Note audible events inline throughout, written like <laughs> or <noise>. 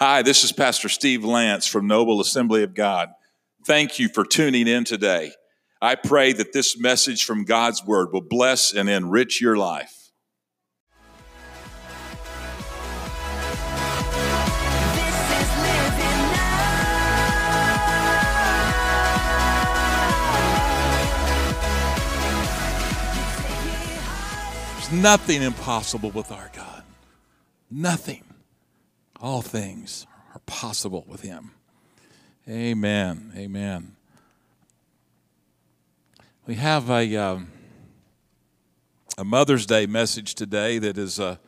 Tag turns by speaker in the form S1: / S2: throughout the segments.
S1: Hi, this is Pastor Steve Lance from Noble Assembly of God. Thank you for tuning in today. I pray that this message from God's Word will bless and enrich your life. There's nothing impossible with our God. Nothing. All things are possible with Him. Amen. Amen. We have a, um, a Mother's Day message today that is a,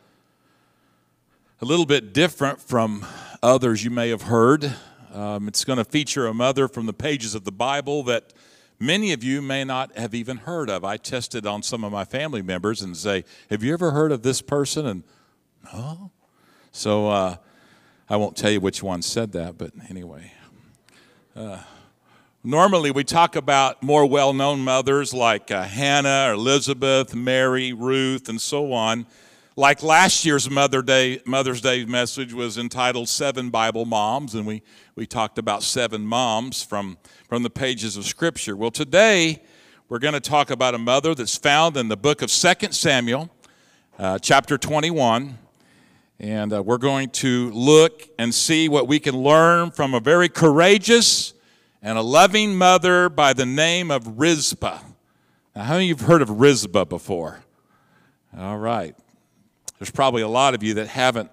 S1: a little bit different from others you may have heard. Um, it's going to feature a mother from the pages of the Bible that many of you may not have even heard of. I tested on some of my family members and say, Have you ever heard of this person? And no. So uh, I won't tell you which one said that, but anyway. Uh, normally, we talk about more well known mothers like uh, Hannah, or Elizabeth, Mary, Ruth, and so on. Like last year's Mother Day, Mother's Day message was entitled Seven Bible Moms, and we, we talked about seven moms from, from the pages of Scripture. Well, today we're going to talk about a mother that's found in the book of 2 Samuel, uh, chapter 21. And uh, we're going to look and see what we can learn from a very courageous and a loving mother by the name of Rizpah. Now, how many of you have heard of Rizpah before? All right. There's probably a lot of you that haven't.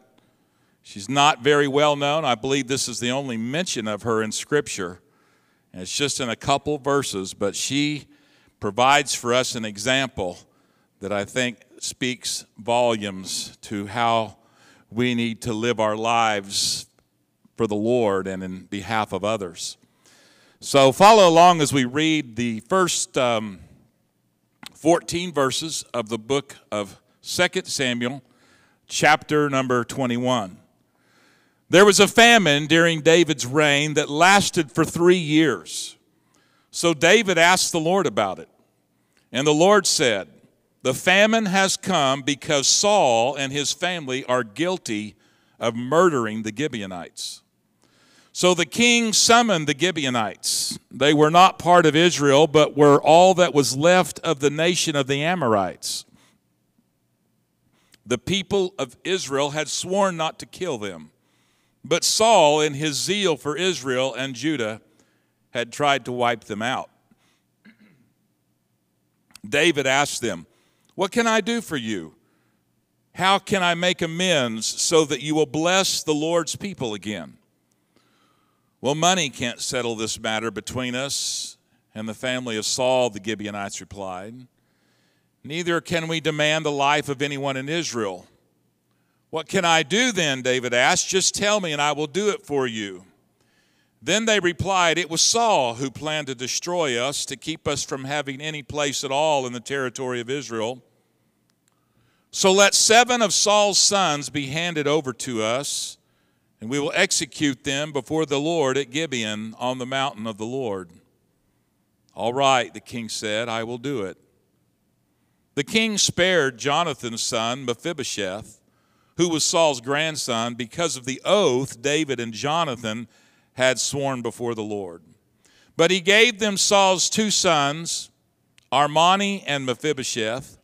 S1: She's not very well known. I believe this is the only mention of her in Scripture. And it's just in a couple verses, but she provides for us an example that I think speaks volumes to how we need to live our lives for the Lord and in behalf of others. So follow along as we read the first um, 14 verses of the book of 2 Samuel, chapter number 21. There was a famine during David's reign that lasted for three years. So David asked the Lord about it. And the Lord said, The famine has come because Saul and his family are guilty of murdering the Gibeonites. So the king summoned the Gibeonites. They were not part of Israel, but were all that was left of the nation of the Amorites. The people of Israel had sworn not to kill them, but Saul, in his zeal for Israel and Judah, had tried to wipe them out. David asked them, What can I do for you? How can I make amends so that you will bless the Lord's people again? Well, money can't settle this matter between us and the family of Saul, the Gibeonites replied. Neither can we demand the life of anyone in Israel. What can I do then? David asked. Just tell me, and I will do it for you. Then they replied, It was Saul who planned to destroy us, to keep us from having any place at all in the territory of Israel. So let seven of Saul's sons be handed over to us and we will execute them before the Lord at Gibeon on the mountain of the Lord. All right, the king said, I will do it. The king spared Jonathan's son, Mephibosheth, who was Saul's grandson, because of the oath David and Jonathan had sworn before the Lord. But he gave them Saul's two sons, Armoni and Mephibosheth,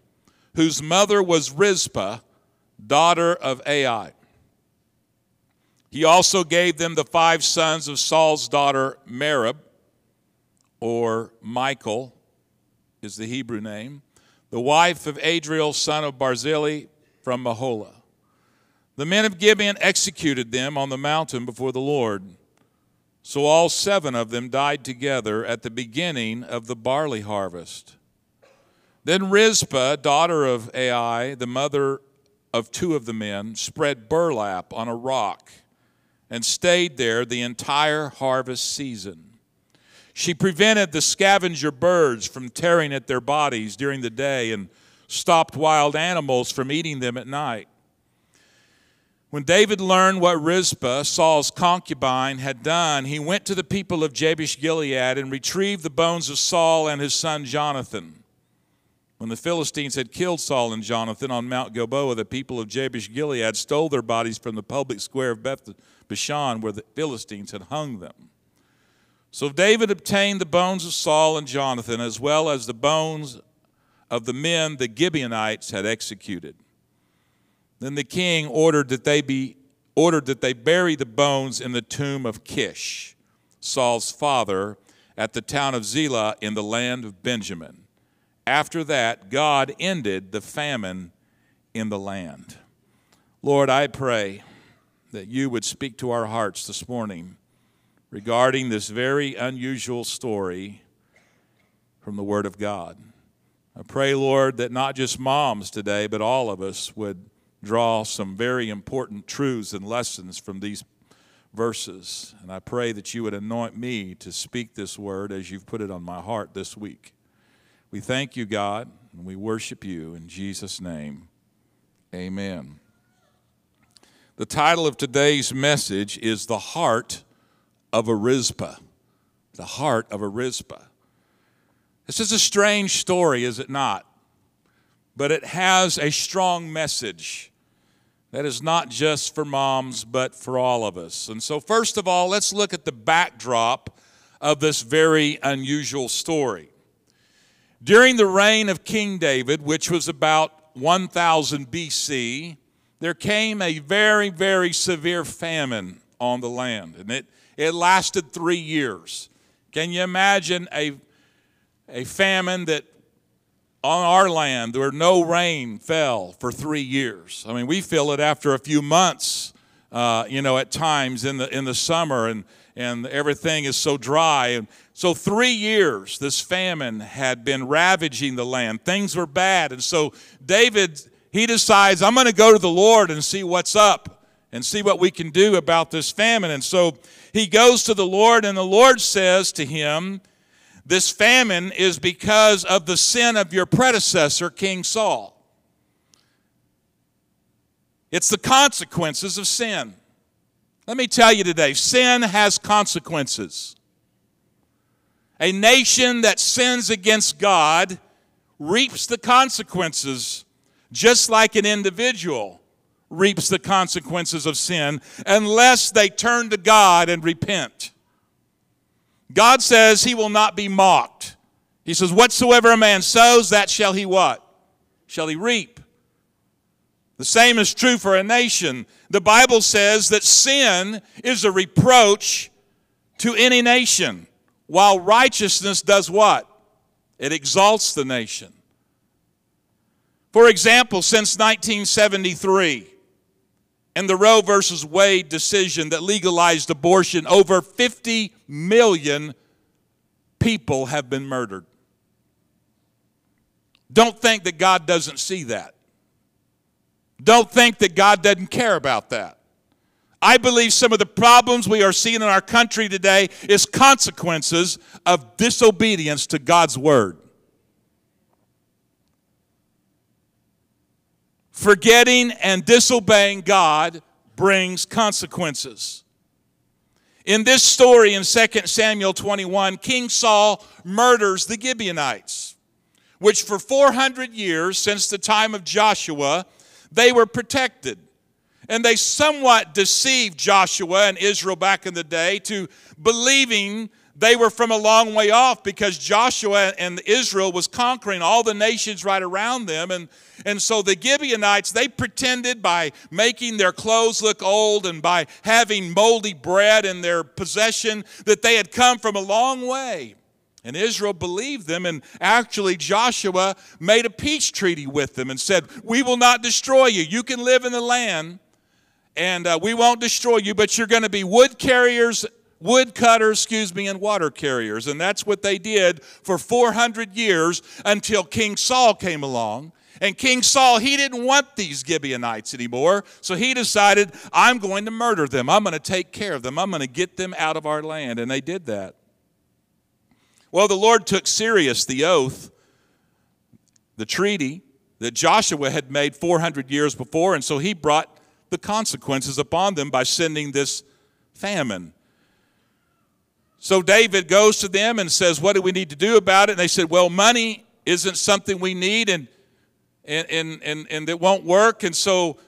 S1: whose mother was Rizpah, daughter of Ai. He also gave them the five sons of Saul's daughter Merab, or Michal is the Hebrew name, the wife of Adriel, son of Barzillai from Meholah. The men of Gibeon executed them on the mountain before the Lord. So all seven of them died together at the beginning of the barley harvest. Then Rizpah, daughter of Ai, the mother of two of the men, spread burlap on a rock and stayed there the entire harvest season. She prevented the scavenger birds from tearing at their bodies during the day and stopped wild animals from eating them at night. When David learned what Rizpah, Saul's concubine, had done, he went to the people of Jabesh Gilead and retrieved the bones of Saul and his son Jonathan. When the Philistines had killed Saul and Jonathan on Mount Gilboa, the people of Jabesh Gilead stole their bodies from the public square of Beth Bashan, where the Philistines had hung them. So David obtained the bones of Saul and Jonathan, as well as the bones of the men the Gibeonites had executed. Then the king ordered that they be ordered that they bury the bones in the tomb of Kish, Saul's father, at the town of Zelah in the land of Benjamin. After that, God ended the famine in the land. Lord, I pray that you would speak to our hearts this morning regarding this very unusual story from the Word of God. I pray, Lord, that not just moms today, but all of us would draw some very important truths and lessons from these verses. And I pray that you would anoint me to speak this word as you've put it on my heart this week. We thank you, God, and we worship you in Jesus' name. Amen. The title of today's message is The Heart of a Rizpah. The Heart of a Rizpah. This is a strange story, is it not? But it has a strong message that is not just for moms, but for all of us. And so, first of all, let's look at the backdrop of this very unusual story. During the reign of King David, which was about 1000 BC, there came a very, very severe famine on the land, and it, it lasted three years. Can you imagine a, a famine that on our land where no rain fell for three years. I mean, we feel it after a few months, uh, you know, at times in the in the summer, and and everything is so dry. And so three years, this famine had been ravaging the land. Things were bad, and so David he decides, I'm going to go to the Lord and see what's up and see what we can do about this famine. And so he goes to the Lord, and the Lord says to him this famine is because of the sin of your predecessor, King Saul. It's the consequences of sin. Let me tell you today sin has consequences. A nation that sins against God reaps the consequences, just like an individual reaps the consequences of sin, unless they turn to God and repent. God says he will not be mocked. He says, Whatsoever a man sows, that shall he what? Shall he reap. The same is true for a nation. The Bible says that sin is a reproach to any nation, while righteousness does what? It exalts the nation. For example, since 1973, and the Roe versus Wade decision that legalized abortion, over 50 million people have been murdered. Don't think that God doesn't see that. Don't think that God doesn't care about that. I believe some of the problems we are seeing in our country today is consequences of disobedience to God's word. Forgetting and disobeying God brings consequences. In this story in 2 Samuel 21, King Saul murders the Gibeonites, which for 400 years, since the time of Joshua, they were protected. And they somewhat deceived Joshua and Israel back in the day to believing they were from a long way off because Joshua and Israel was conquering all the nations right around them. And, and so the Gibeonites, they pretended by making their clothes look old and by having moldy bread in their possession that they had come from a long way. And Israel believed them, and actually, Joshua made a peace treaty with them and said, We will not destroy you. You can live in the land, and uh, we won't destroy you, but you're going to be wood carriers woodcutters, excuse me, and water carriers. And that's what they did for 400 years until King Saul came along. And King Saul, he didn't want these Gibeonites anymore. So he decided, I'm going to murder them. I'm going to take care of them. I'm going to get them out of our land. And they did that. Well, the Lord took serious the oath, the treaty that Joshua had made 400 years before. And so he brought the consequences upon them by sending this famine. So David goes to them and says, What do we need to do about it? And they said, Well, money isn't something we need and, and, and, and, and that won't work. And so,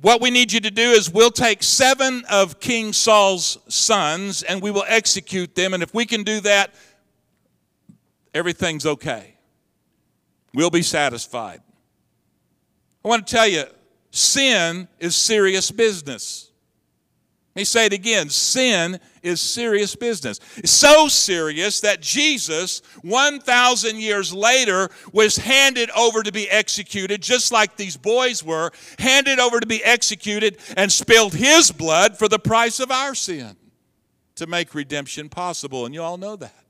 S1: what we need you to do is we'll take seven of King Saul's sons and we will execute them. And if we can do that, everything's okay. We'll be satisfied. I want to tell you, sin is serious business. Let me say it again sin is serious business. So serious that Jesus, 1,000 years later, was handed over to be executed, just like these boys were, handed over to be executed and spilled his blood for the price of our sin to make redemption possible. And you all know that.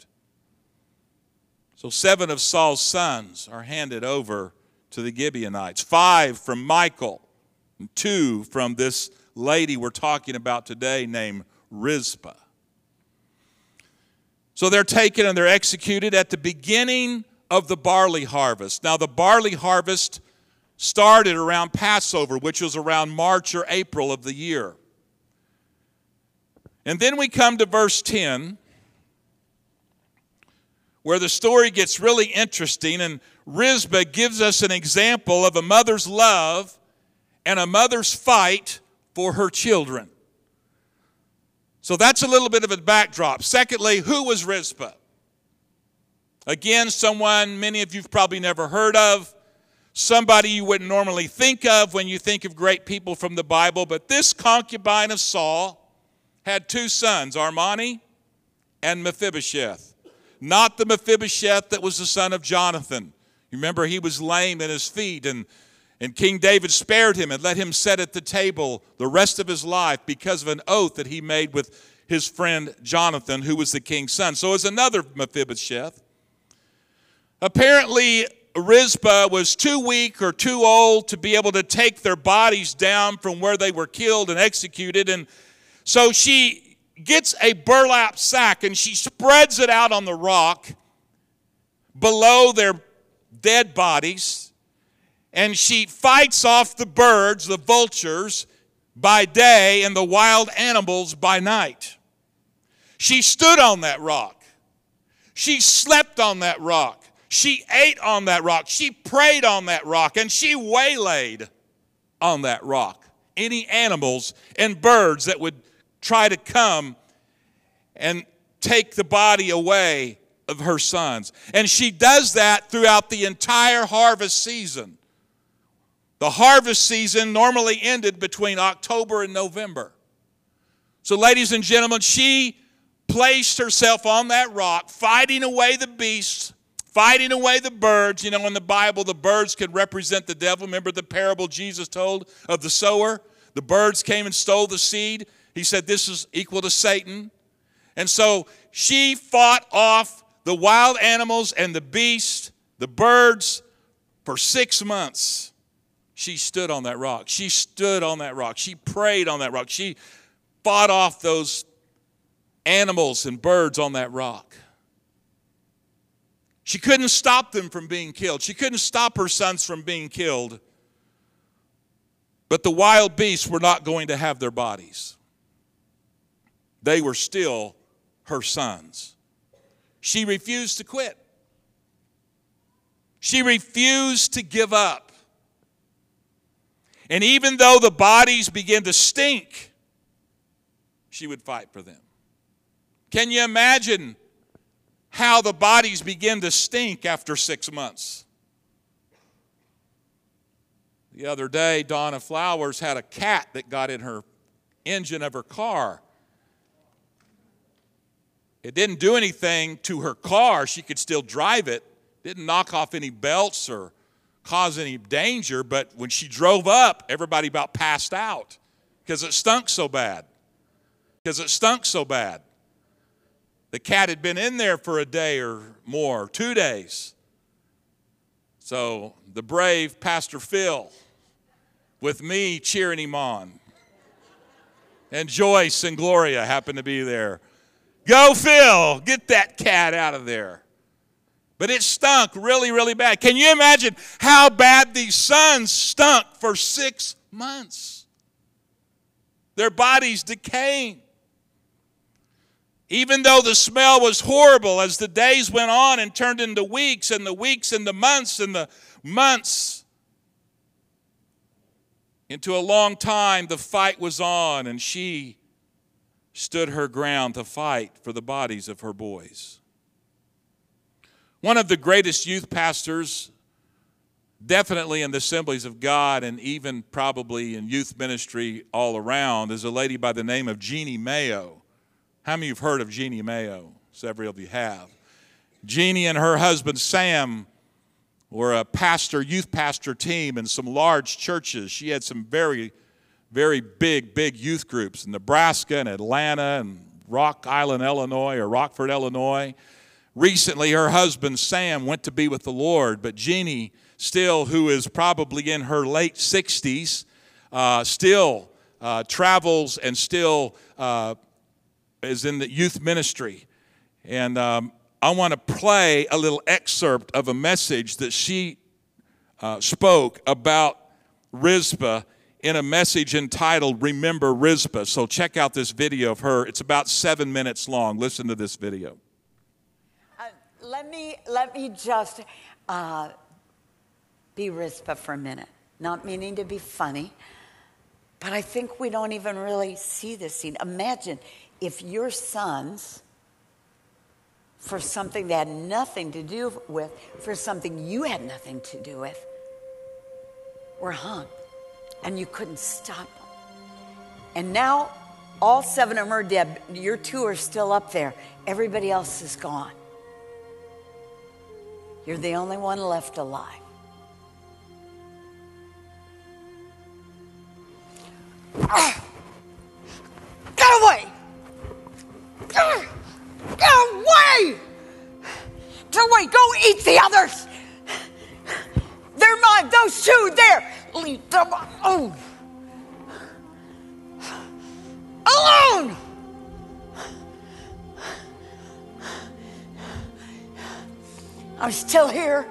S1: So, seven of Saul's sons are handed over to the Gibeonites five from Michal, and two from this lady we're talking about today named Rizpah. So they're taken and they're executed at the beginning of the barley harvest. Now, the barley harvest started around Passover, which was around March or April of the year. And then we come to verse 10, where the story gets really interesting, and Rizpah gives us an example of a mother's love and a mother's fight for her children. So that's a little bit of a backdrop. Secondly, who was Rizpah? Again, someone many of you've probably never heard of, somebody you wouldn't normally think of when you think of great people from the Bible, but this concubine of Saul had two sons, Armoni and Mephibosheth. Not the Mephibosheth that was the son of Jonathan. You remember he was lame in his feet and and King David spared him and let him sit at the table the rest of his life because of an oath that he made with his friend Jonathan, who was the king's son. So it's another Mephibosheth. Apparently, Rizpah was too weak or too old to be able to take their bodies down from where they were killed and executed. And so she gets a burlap sack and she spreads it out on the rock below their dead bodies and she fights off the birds, the vultures, by day and the wild animals by night. She stood on that rock. She slept on that rock. She ate on that rock. She prayed on that rock. And she waylaid on that rock any animals and birds that would try to come and take the body away of her sons. And she does that throughout the entire harvest season. The harvest season normally ended between October and November. So, ladies and gentlemen, she placed herself on that rock, fighting away the beasts, fighting away the birds. You know, in the Bible, the birds could represent the devil. Remember the parable Jesus told of the sower? The birds came and stole the seed. He said, This is equal to Satan. And so she fought off the wild animals and the beasts, the birds, for six months she stood on that rock. She stood on that rock. She prayed on that rock. She fought off those animals and birds on that rock. She couldn't stop them from being killed. She couldn't stop her sons from being killed. But the wild beasts were not going to have their bodies. They were still her sons. She refused to quit. She refused to give up. And even though the bodies began to stink, she would fight for them. Can you imagine how the bodies begin to stink after six months? The other day, Donna Flowers had a cat that got in her engine of her car. It didn't do anything to her car. She could still drive it. Didn't knock off any belts or cause any danger, but when she drove up, everybody about passed out because it stunk so bad. Because it stunk so bad. The cat had been in there for a day or more, two days. So the brave Pastor Phil, with me cheering him on, and Joyce and Gloria happened to be there. Go, Phil, get that cat out of there. But it stunk really, really bad. Can you imagine how bad these sons stunk for six months? Their bodies decaying. Even though the smell was horrible, as the days went on and turned into weeks, and the weeks into months, and the months into a long time, the fight was on, and she stood her ground to fight for the bodies of her boys. One of the greatest youth pastors, definitely in the assemblies of God and even probably in youth ministry all around, is a lady by the name of Jeannie Mayo. How many of you have heard of Jeannie Mayo? Several of you have. Jeannie and her husband Sam were a pastor, youth pastor team in some large churches. She had some very, very big, big youth groups in Nebraska and Atlanta and Rock Island, Illinois, or Rockford, Illinois. Recently, her husband Sam went to be with the Lord, but Jeannie, still, who is probably in her late 60s, uh, still uh, travels and still uh, is in the youth ministry. And um, I want to play a little excerpt of a message that she uh, spoke about Rizpah in a message entitled Remember Rizpah. So check out this video of her. It's about seven minutes long. Listen to this video.
S2: Uh, let me let me just uh, be Rizpah for a minute. Not meaning to be funny, but I think we don't even really see this scene. Imagine if your sons, for something they had nothing to do with, for something you had nothing to do with, were hung, and you couldn't stop them. And now all seven of them are dead. Your two are still up there. Everybody else is gone. You're the only one left alive. Ah! Get away! Get away! Get away! Go eat the others! They're mine, those two there! Leave them alone! Alone! I'm still here.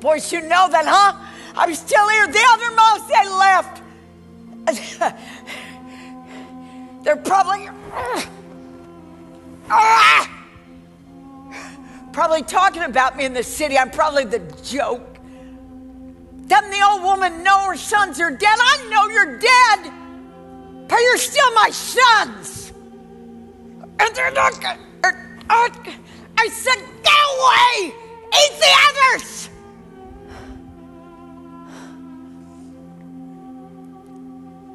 S2: Boys, you know that, huh? I'm still here. The other most they left. <laughs> They're probably <clears throat> Ah! Probably talking about me in the city. I'm probably the joke. Doesn't the old woman know her sons are dead? I know you're dead, but you're still my sons. And they're not uh, I said, get away! Eat the others!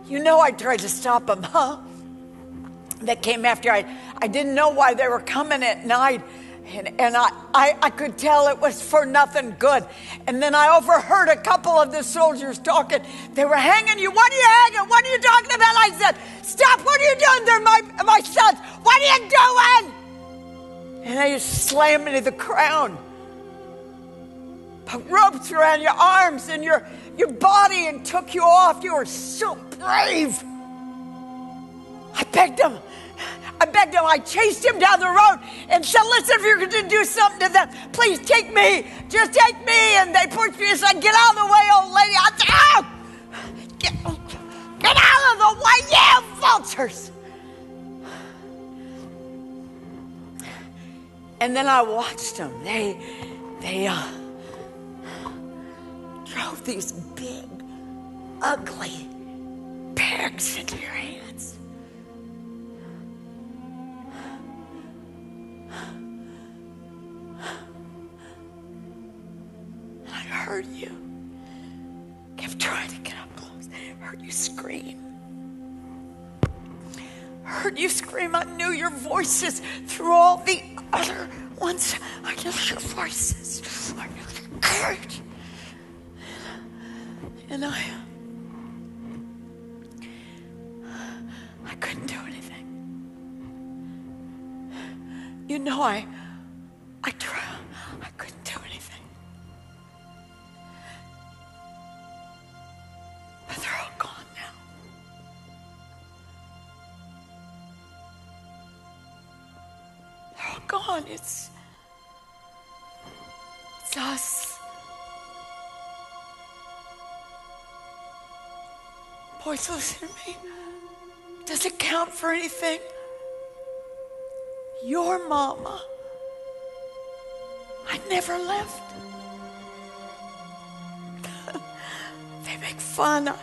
S2: You know I tried to stop them, huh? That came after I, I didn't know why they were coming at night. And, and I, I, I could tell it was for nothing good. And then I overheard a couple of the soldiers talking. They were hanging you. What are you hanging? What are you talking about? I said, Stop. What are you doing? They're my, my sons. What are you doing? And they just slammed me to the ground. Put ropes around your arms and your, your body and took you off. You were so brave. I begged him. I begged him. I chased him down the road and said, Listen, if you're going to do something to them, please take me. Just take me. And they pushed me aside. Get out of the way, old lady. I said, "Ah! Get, get out of the way, you vultures. And then I watched them. They, they uh, drove these big, ugly pegs into your. Voices through all the other ones. I knew your voices. I knew the courage. And I. I couldn't do anything. You know, I, I tried. It's, it's us. Boys, listen to me. Does it count for anything? your mama. I never left. <laughs> they make fun. I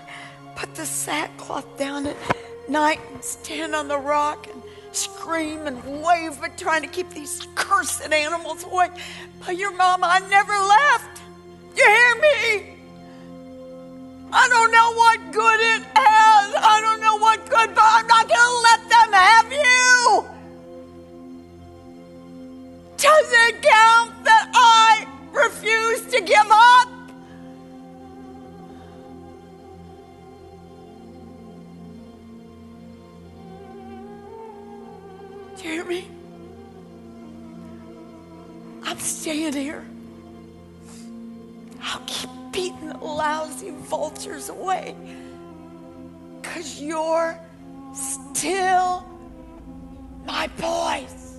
S2: put the sackcloth down at night and stand on the rock and scream and wave, but trying to keep these cursed animals away. But your mama, I never left. You hear me? I don't know what good it has. I don't know what good, but I'm not going to let them have you. Does it count that I refuse to give up? Here. I'll keep beating the lousy vultures away. Because you're still my boys.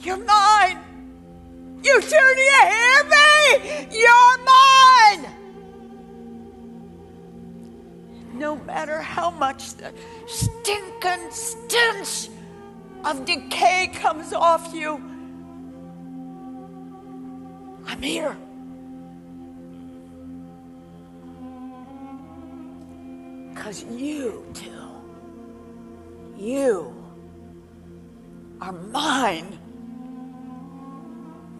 S2: You're mine. You two, do you hear me? You're mine. No matter how much the stinking stench of decay comes off you, I'm here. Because you two, you are mine.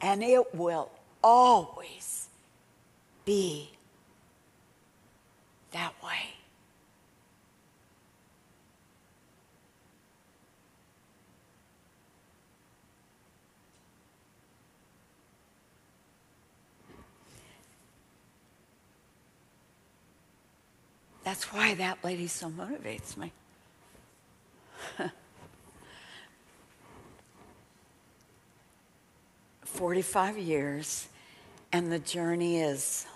S2: And it will always be that way. That's why that lady so motivates me. <laughs> 45 years, and the journey is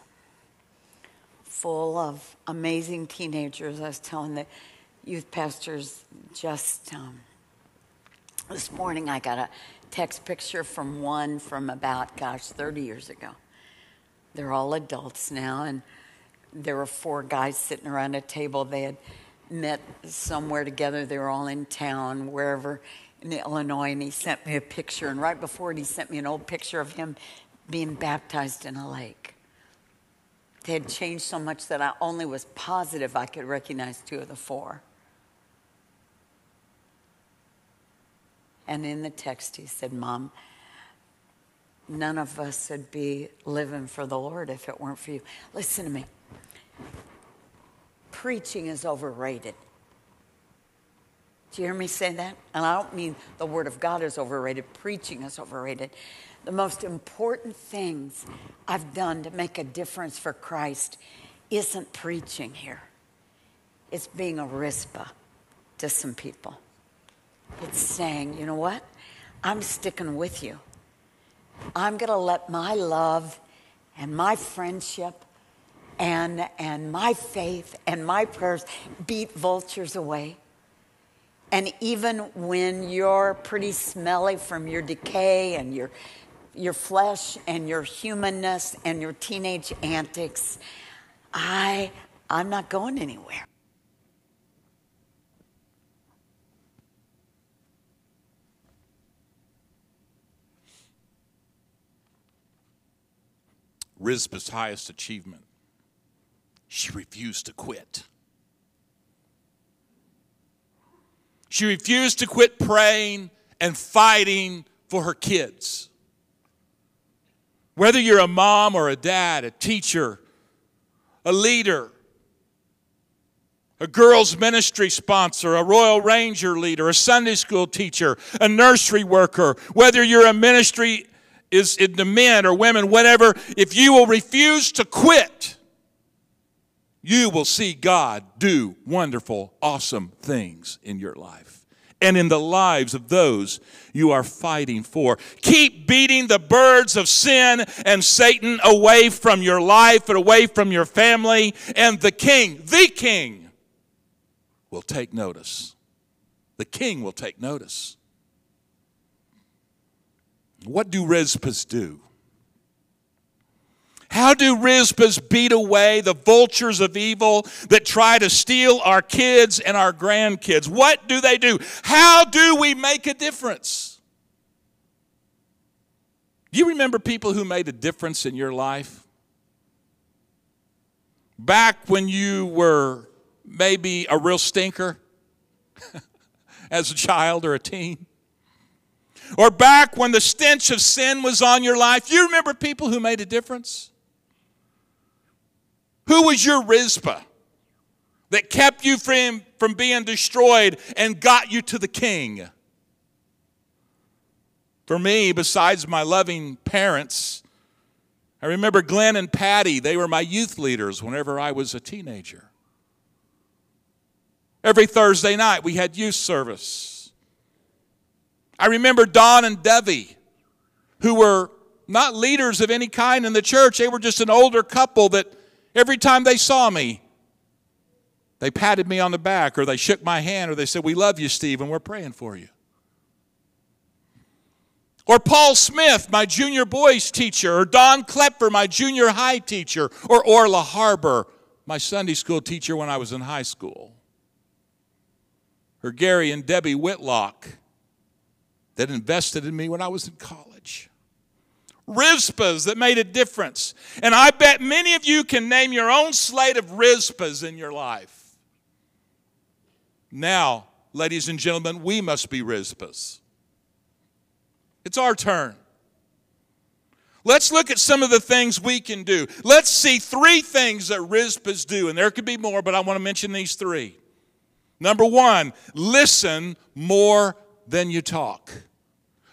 S2: full of amazing teenagers. I was telling the youth pastors just um, this morning, I got a text picture from one from about, gosh, 30 years ago. They're all adults now, and there were four guys sitting around a table. They had met somewhere together. They were all in town, wherever in Illinois, and he sent me a picture. And right before it, he sent me an old picture of him being baptized in a lake. They had changed so much that I only was positive I could recognize two of the four. And in the text, he said, Mom, none of us would be living for the Lord if it weren't for you. Listen to me. Preaching is overrated. Do you hear me say that? And I don't mean the Word of God is overrated, preaching is overrated. The most important things I've done to make a difference for Christ isn't preaching here, it's being a Rizpah to some people. It's saying, you know what? I'm sticking with you. I'm going to let my love and my friendship and, and my faith and my prayers beat vultures away. And even when you're pretty smelly from your decay and your, your flesh and your humanness and your teenage antics, I, I'm not going anywhere.
S1: Rizpah's highest achievement. She refused to quit. She refused to quit praying and fighting for her kids. Whether you're a mom or a dad, a teacher, a leader, a girls' ministry sponsor, a Royal Ranger leader, a Sunday school teacher, a nursery worker, whether you're a ministry is in the men or women, whatever, if you will refuse to quit, you will see God do wonderful, awesome things in your life and in the lives of those you are fighting for. Keep beating the birds of sin and Satan away from your life and away from your family, and the king, the king, will take notice. The king will take notice. What do Rizpahs do? How do Rizpahs beat away the vultures of evil that try to steal our kids and our grandkids? What do they do? How do we make a difference? Do you remember people who made a difference in your life? Back when you were maybe a real stinker <laughs> as a child or a teen? Or back when the stench of sin was on your life? You remember people who made a difference? Who was your Rizpah that kept you from, from being destroyed and got you to the king? For me, besides my loving parents, I remember Glenn and Patty. They were my youth leaders whenever I was a teenager. Every Thursday night, we had youth service. I remember Don and Debbie, who were not leaders of any kind in the church. They were just an older couple that every time they saw me, they patted me on the back or they shook my hand or they said, We love you, Steve, and we're praying for you. Or Paul Smith, my junior boys teacher, or Don Klepper, my junior high teacher, or Orla Harbor, my Sunday school teacher when I was in high school. Or Gary and Debbie Whitlock that invested in me when I was in college. Rizpahs that made a difference. And I bet many of you can name your own slate of Rizpahs in your life. Now, ladies and gentlemen, we must be Rizpahs. It's our turn. Let's look at some of the things we can do. Let's see three things that Rizpahs do, and there could be more, but I want to mention these three. Number one, listen more than you talk.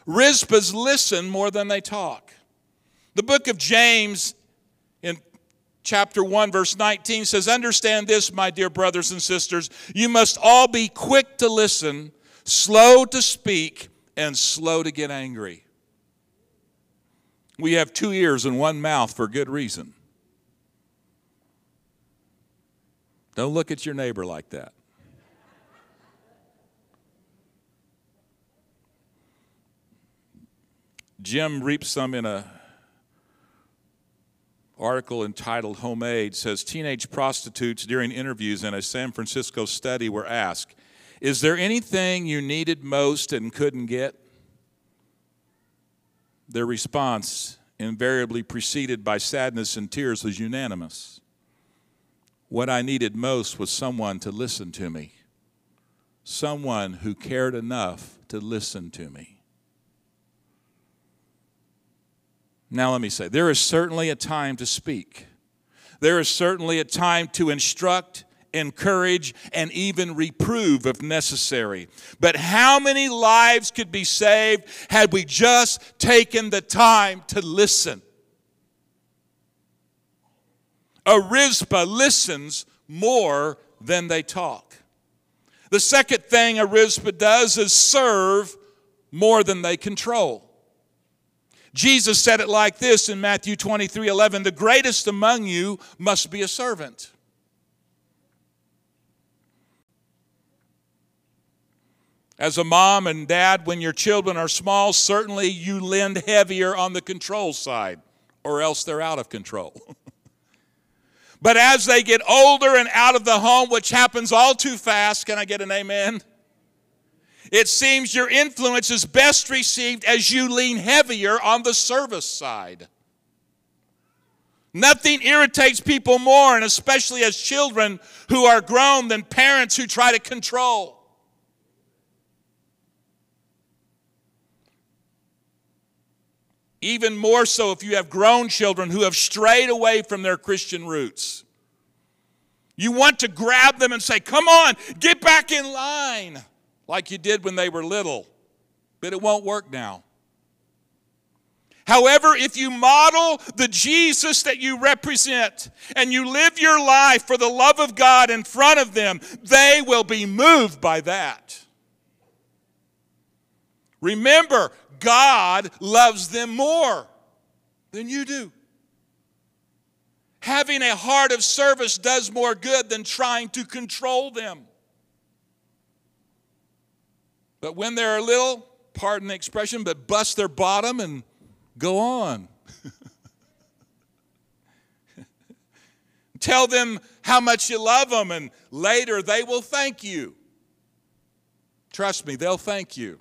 S1: Rizpahs listen more than they talk. The book of James in chapter 1, verse 19 says, Understand this, my dear brothers and sisters. You must all be quick to listen, slow to speak, and slow to get angry. We have two ears and one mouth for good reason. Don't look at your neighbor like that. Jim Reapsome in a article entitled Homemade says teenage prostitutes during interviews in a San Francisco study were asked, "Is there anything you needed most and couldn't get?" Their response, invariably preceded by sadness and tears, was unanimous. What I needed most was someone to listen to me, someone who cared enough to listen to me. Now, let me say, there is certainly a time to speak. There is certainly a time to instruct, encourage, and even reprove if necessary. But how many lives could be saved had we just taken the time to listen? a Rizpah listens more than they talk. The second thing a Rizpah does is serve more than they control. Jesus said it like this in Matthew 23 11 The greatest among you must be a servant. As a mom and dad, when your children are small, certainly you lend heavier on the control side, or else they're out of control. <laughs> but as they get older and out of the home, which happens all too fast, can I get an amen? It seems your influence is best received as you lean heavier on the service side. Nothing irritates people more, and especially as children who are grown, than parents who try to control. Even more so if you have grown children who have strayed away from their Christian roots. You want to grab them and say, Come on, get back in line, like you did when they were little. But it won't work now. However, if you model the Jesus that you represent and you live your life for the love of God in front of them, they will be moved by that. Remember, God loves them more than you do. Having a heart of service does more good than trying to control them. But when they're a little, pardon the expression, but bust their bottom and go on. <laughs> Tell them how much you love them, and later they will thank you. Trust me, they'll thank you.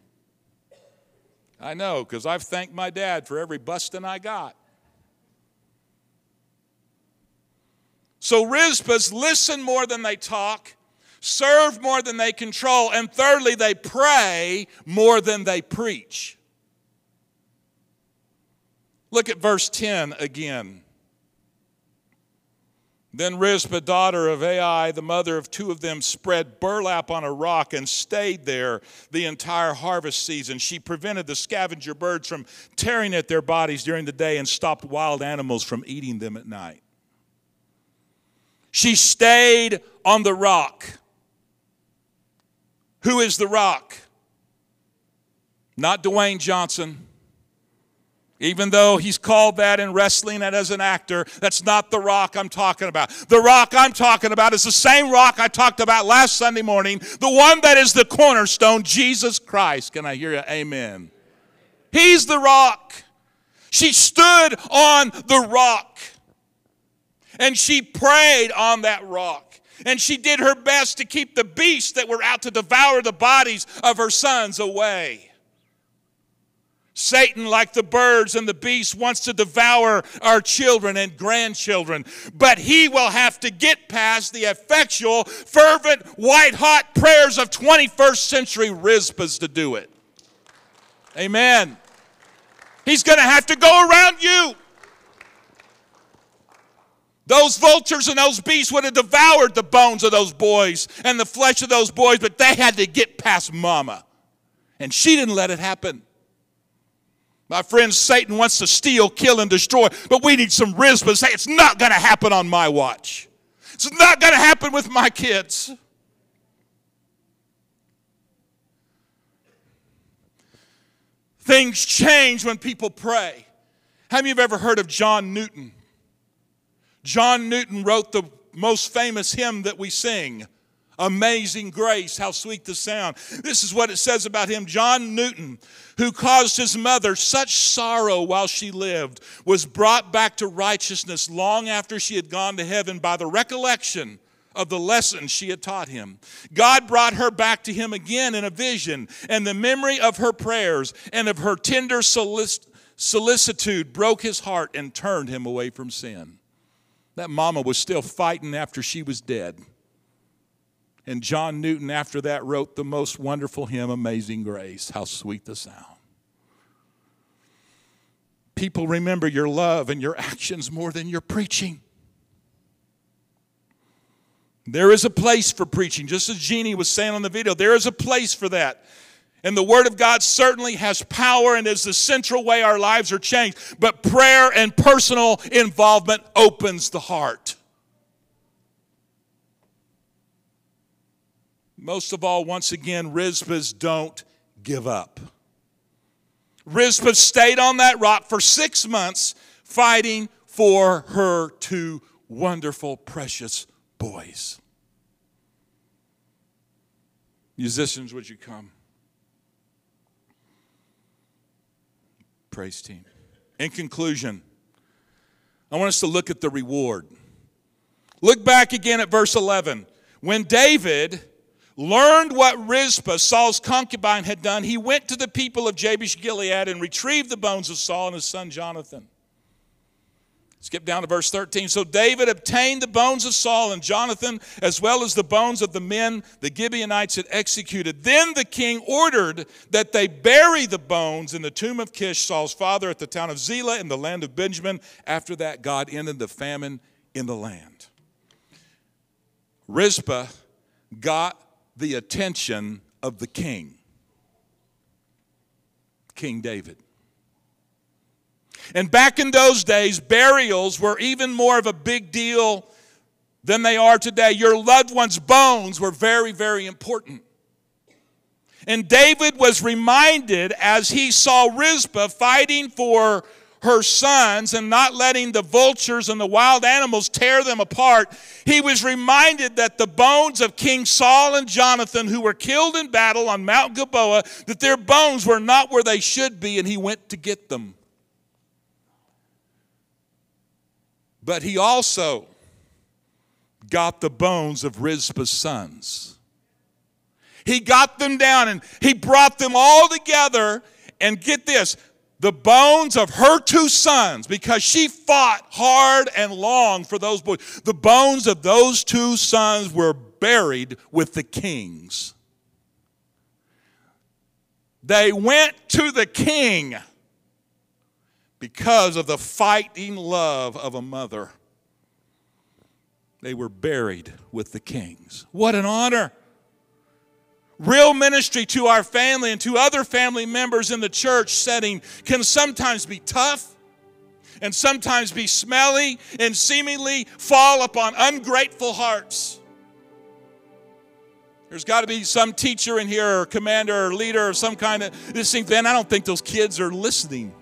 S1: I know, because I've thanked my dad for every busting I got. So Rizpahs listen more than they talk, serve more than they control, and thirdly, they pray more than they preach. Look at verse 10 again. Then Rizpah, daughter of Ai, the mother of two of them, spread burlap on a rock and stayed there the entire harvest season. She prevented the scavenger birds from tearing at their bodies during the day and stopped wild animals from eating them at night. She stayed on the rock. Who is the rock? Not Dwayne Johnson. Even though he's called that in wrestling and as an actor, that's not the rock I'm talking about. The rock I'm talking about is the same rock I talked about last Sunday morning, the one that is the cornerstone, Jesus Christ. Can I hear you? Amen. He's the rock. She stood on the rock and she prayed on that rock. And she did her best to keep the beasts that were out to devour the bodies of her sons away. Satan, like the birds and the beasts, wants to devour our children and grandchildren, but he will have to get past the effectual, fervent, white hot prayers of 21st century Rizpahs to do it. Amen. He's going to have to go around you. Those vultures and those beasts would have devoured the bones of those boys and the flesh of those boys, but they had to get past mama. And she didn't let it happen. My friend, Satan wants to steal, kill, and destroy, but we need some Rizpah say, it's not going to happen on my watch. It's not going to happen with my kids. Things change when people pray. How many of you have ever heard of John Newton? John Newton wrote the most famous hymn that we sing. Amazing grace, how sweet the sound. This is what it says about him. John Newton, who caused his mother such sorrow while she lived, was brought back to righteousness long after she had gone to heaven by the recollection of the lesson she had taught him. God brought her back to him again in a vision, and the memory of her prayers and of her tender solic- solicitude broke his heart and turned him away from sin. That mama was still fighting after she was dead. And John Newton, after that, wrote the most wonderful hymn, Amazing Grace. How sweet the sound. People remember your love and your actions more than your preaching. There is a place for preaching, just as Jeannie was saying on the video, there is a place for that. And the Word of God certainly has power and is the central way our lives are changed. But prayer and personal involvement opens the heart. Most of all, once again, Rizpahs don't give up. Rizpah stayed on that rock for six months fighting for her two wonderful, precious boys. Musicians, would you come? Praise team. In conclusion, I want us to look at the reward. Look back again at verse 11. When David learned what Rizpah, Saul's concubine, had done, he went to the people of Jabesh Gilead and retrieved the bones of Saul and his son Jonathan. Skip down to verse 13. So David obtained the bones of Saul and Jonathan, as well as the bones of the men the Gibeonites had executed. Then the king ordered that they bury the bones in the tomb of Kish, Saul's father, at the town of Zelah in the land of Benjamin. After that, God ended the famine in the land. Rizpah got the attention of the king, King David. And back in those days, burials were even more of a big deal than they are today. Your loved one's bones were very, very important. And David was reminded as he saw Rizpah fighting for her sons and not letting the vultures and the wild animals tear them apart, he was reminded that the bones of King Saul and Jonathan, who were killed in battle on Mount Gilboa, that their bones were not where they should be, and he went to get them. But he also got the bones of Rizpah's sons. He got them down and he brought them all together. And get this the bones of her two sons, because she fought hard and long for those boys, the bones of those two sons were buried with the kings. They went to the king because of the fighting love of a mother. They were buried with the kings. What an honor! Real ministry to our family and to other family members in the church setting can sometimes be tough and sometimes be smelly and seemingly fall upon ungrateful hearts. There's got to be some teacher in here or commander or leader or some kind of this thing. Then I don't think those kids are listening.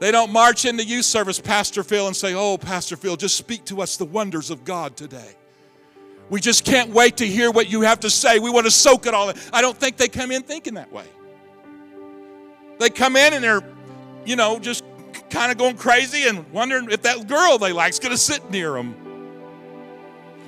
S1: They don't march into youth service, Pastor Phil, and say, Oh, Pastor Phil, just speak to us the wonders of God today. We just can't wait to hear what you have to say. We want to soak it all in. I don't think they come in thinking that way. They come in and they're, you know, just kind of going crazy and wondering if that girl they like is going to sit near them.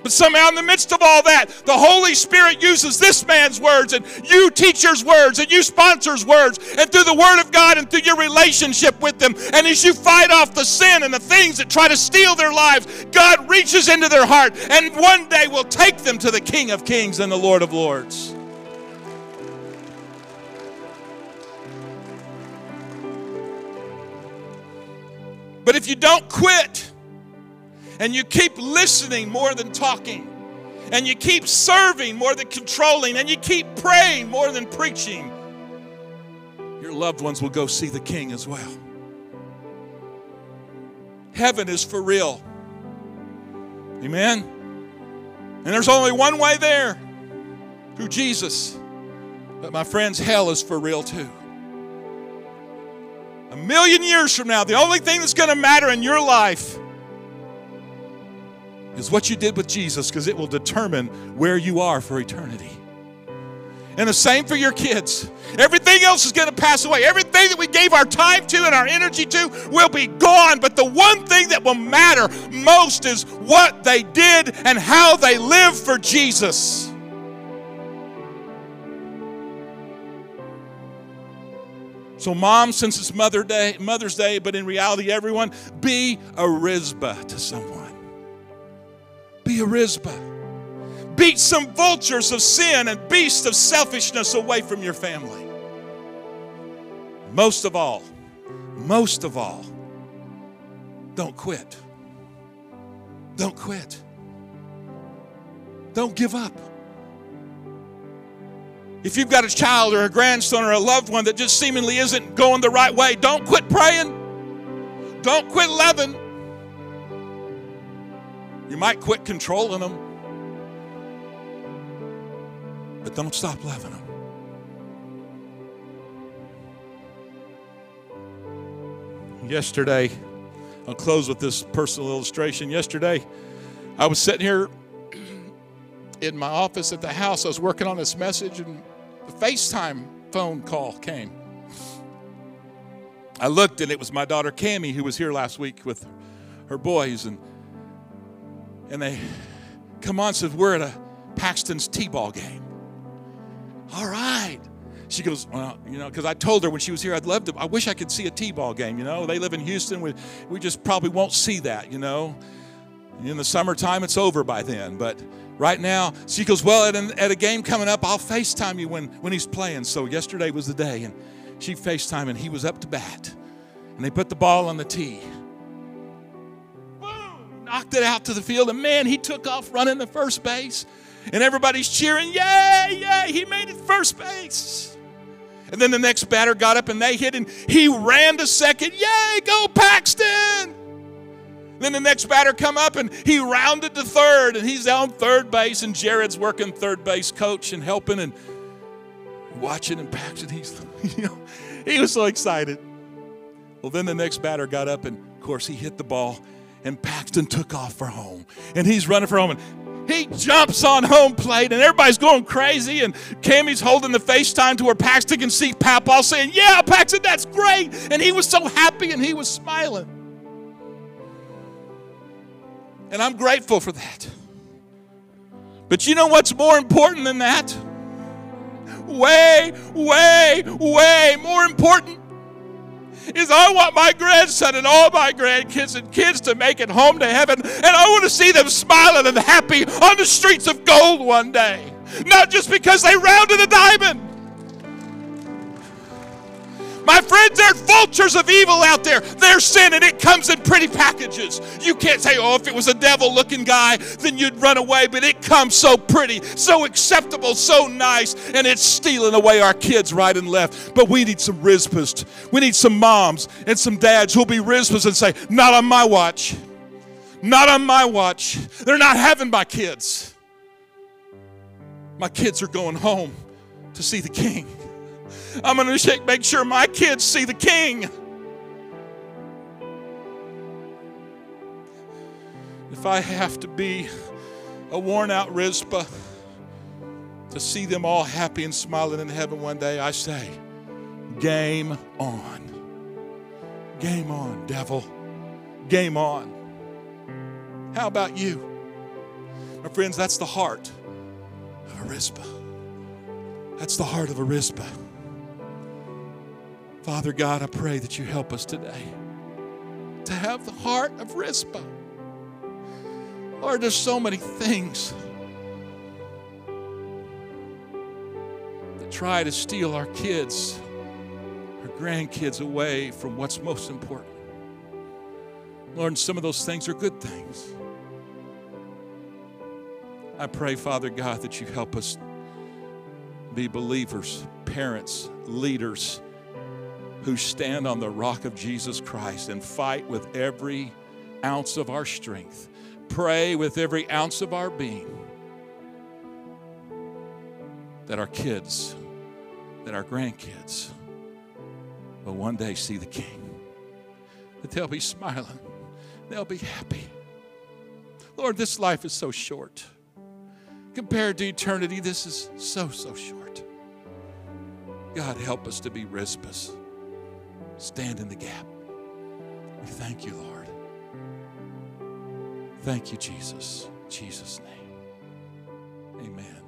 S1: But somehow, in the midst of all that, the Holy Spirit uses this man's words and you teachers' words and you sponsors' words and through the Word of God and through your relationship with them. And as you fight off the sin and the things that try to steal their lives, God reaches into their heart and one day will take them to the King of Kings and the Lord of Lords. But if you don't quit, and you keep listening more than talking, and you keep serving more than controlling, and you keep praying more than preaching, your loved ones will go see the King as well. Heaven is for real. Amen? And there's only one way there through Jesus. But my friends, hell is for real too. A million years from now, the only thing that's going to matter in your life is what you did with Jesus because it will determine where you are for eternity. And the same for your kids. Everything else is going to pass away. Everything that we gave our time to and our energy to will be gone. But the one thing that will matter most is what they did and how they lived for Jesus. So, mom, since it's Mother Day, Mother's Day, but in reality, everyone, be a Rizpah to someone. Be a. Beat some vultures of sin and beasts of selfishness away from your family. Most of all, most of all, don't quit. Don't quit. Don't give up. If you've got a child or a grandson or a loved one that just seemingly isn't going the right way, don't quit praying. Don't quit loving. You might quit controlling them, but don't stop loving them. Yesterday, I'll close with this personal illustration. Yesterday, I was sitting here in my office at the house. I was working on this message, and the FaceTime phone call came. I looked, and it was my daughter Cami who was here last week with her boys, and and they come on said, We're at a Paxton's T-ball game. All right. She goes, Well, you know, because I told her when she was here, I'd love to, I wish I could see a T-ball game, you know. They live in Houston. We, we just probably won't see that, you know. In the summertime, it's over by then. But right now, she goes, Well, at, an, at a game coming up, I'll FaceTime you when, when he's playing. So yesterday was the day, and she FaceTime, and he was up to bat. And they put the ball on the tee knocked it out to the field, and man, he took off running the first base. And everybody's cheering, yay, yay, he made it first base. And then the next batter got up and they hit, and he ran to second, yay, go Paxton. Then the next batter come up and he rounded to third, and he's on third base, and Jared's working third base coach and helping and watching and Paxton. He's, <laughs> you know, he was so excited. Well, then the next batter got up, and of course he hit the ball and Paxton took off for home. And he's running for home. And he jumps on home plate, and everybody's going crazy. And Cammy's holding the FaceTime to where Paxton can see Papaw saying, Yeah, Paxton, that's great. And he was so happy and he was smiling. And I'm grateful for that. But you know what's more important than that? Way, way, way more important is I want my grandson and all my grandkids and kids to make it home to heaven, and I want to see them smiling and happy on the streets of gold one day. Not just because they rounded a diamond. My friends, there are vultures of evil out there. There's sin, and it comes in pretty packages. You can't say, oh, if it was a devil looking guy, then you'd run away, but it comes so pretty, so acceptable, so nice, and it's stealing away our kids right and left. But we need some Rizpahs. We need some moms and some dads who'll be Rizpahs and say, not on my watch. Not on my watch. They're not having my kids. My kids are going home to see the king. I'm going to make sure my kids see the king. If I have to be a worn out Rizpah to see them all happy and smiling in heaven one day, I say, game on. Game on, devil. Game on. How about you? My friends, that's the heart of a Rizpah. That's the heart of a Rizpah. Father God, I pray that you help us today to have the heart of Rizpah. Lord, there's so many things that try to steal our kids, our grandkids away from what's most important. Lord, some of those things are good things. I pray, Father God, that you help us be believers, parents, leaders who stand on the rock of Jesus Christ and fight with every ounce of our strength, pray with every ounce of our being that our kids, that our grandkids will one day see the King, that they'll be smiling, they'll be happy. Lord, this life is so short. Compared to eternity, this is so, so short. God, help us to be Rizpahs stand in the gap. We thank you, Lord. Thank you, Jesus. In Jesus' name. Amen.